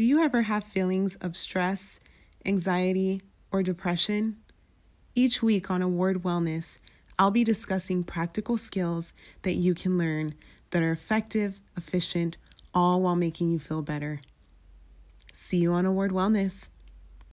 Do you ever have feelings of stress, anxiety, or depression? Each week on Award Wellness, I'll be discussing practical skills that you can learn that are effective, efficient, all while making you feel better. See you on Award Wellness.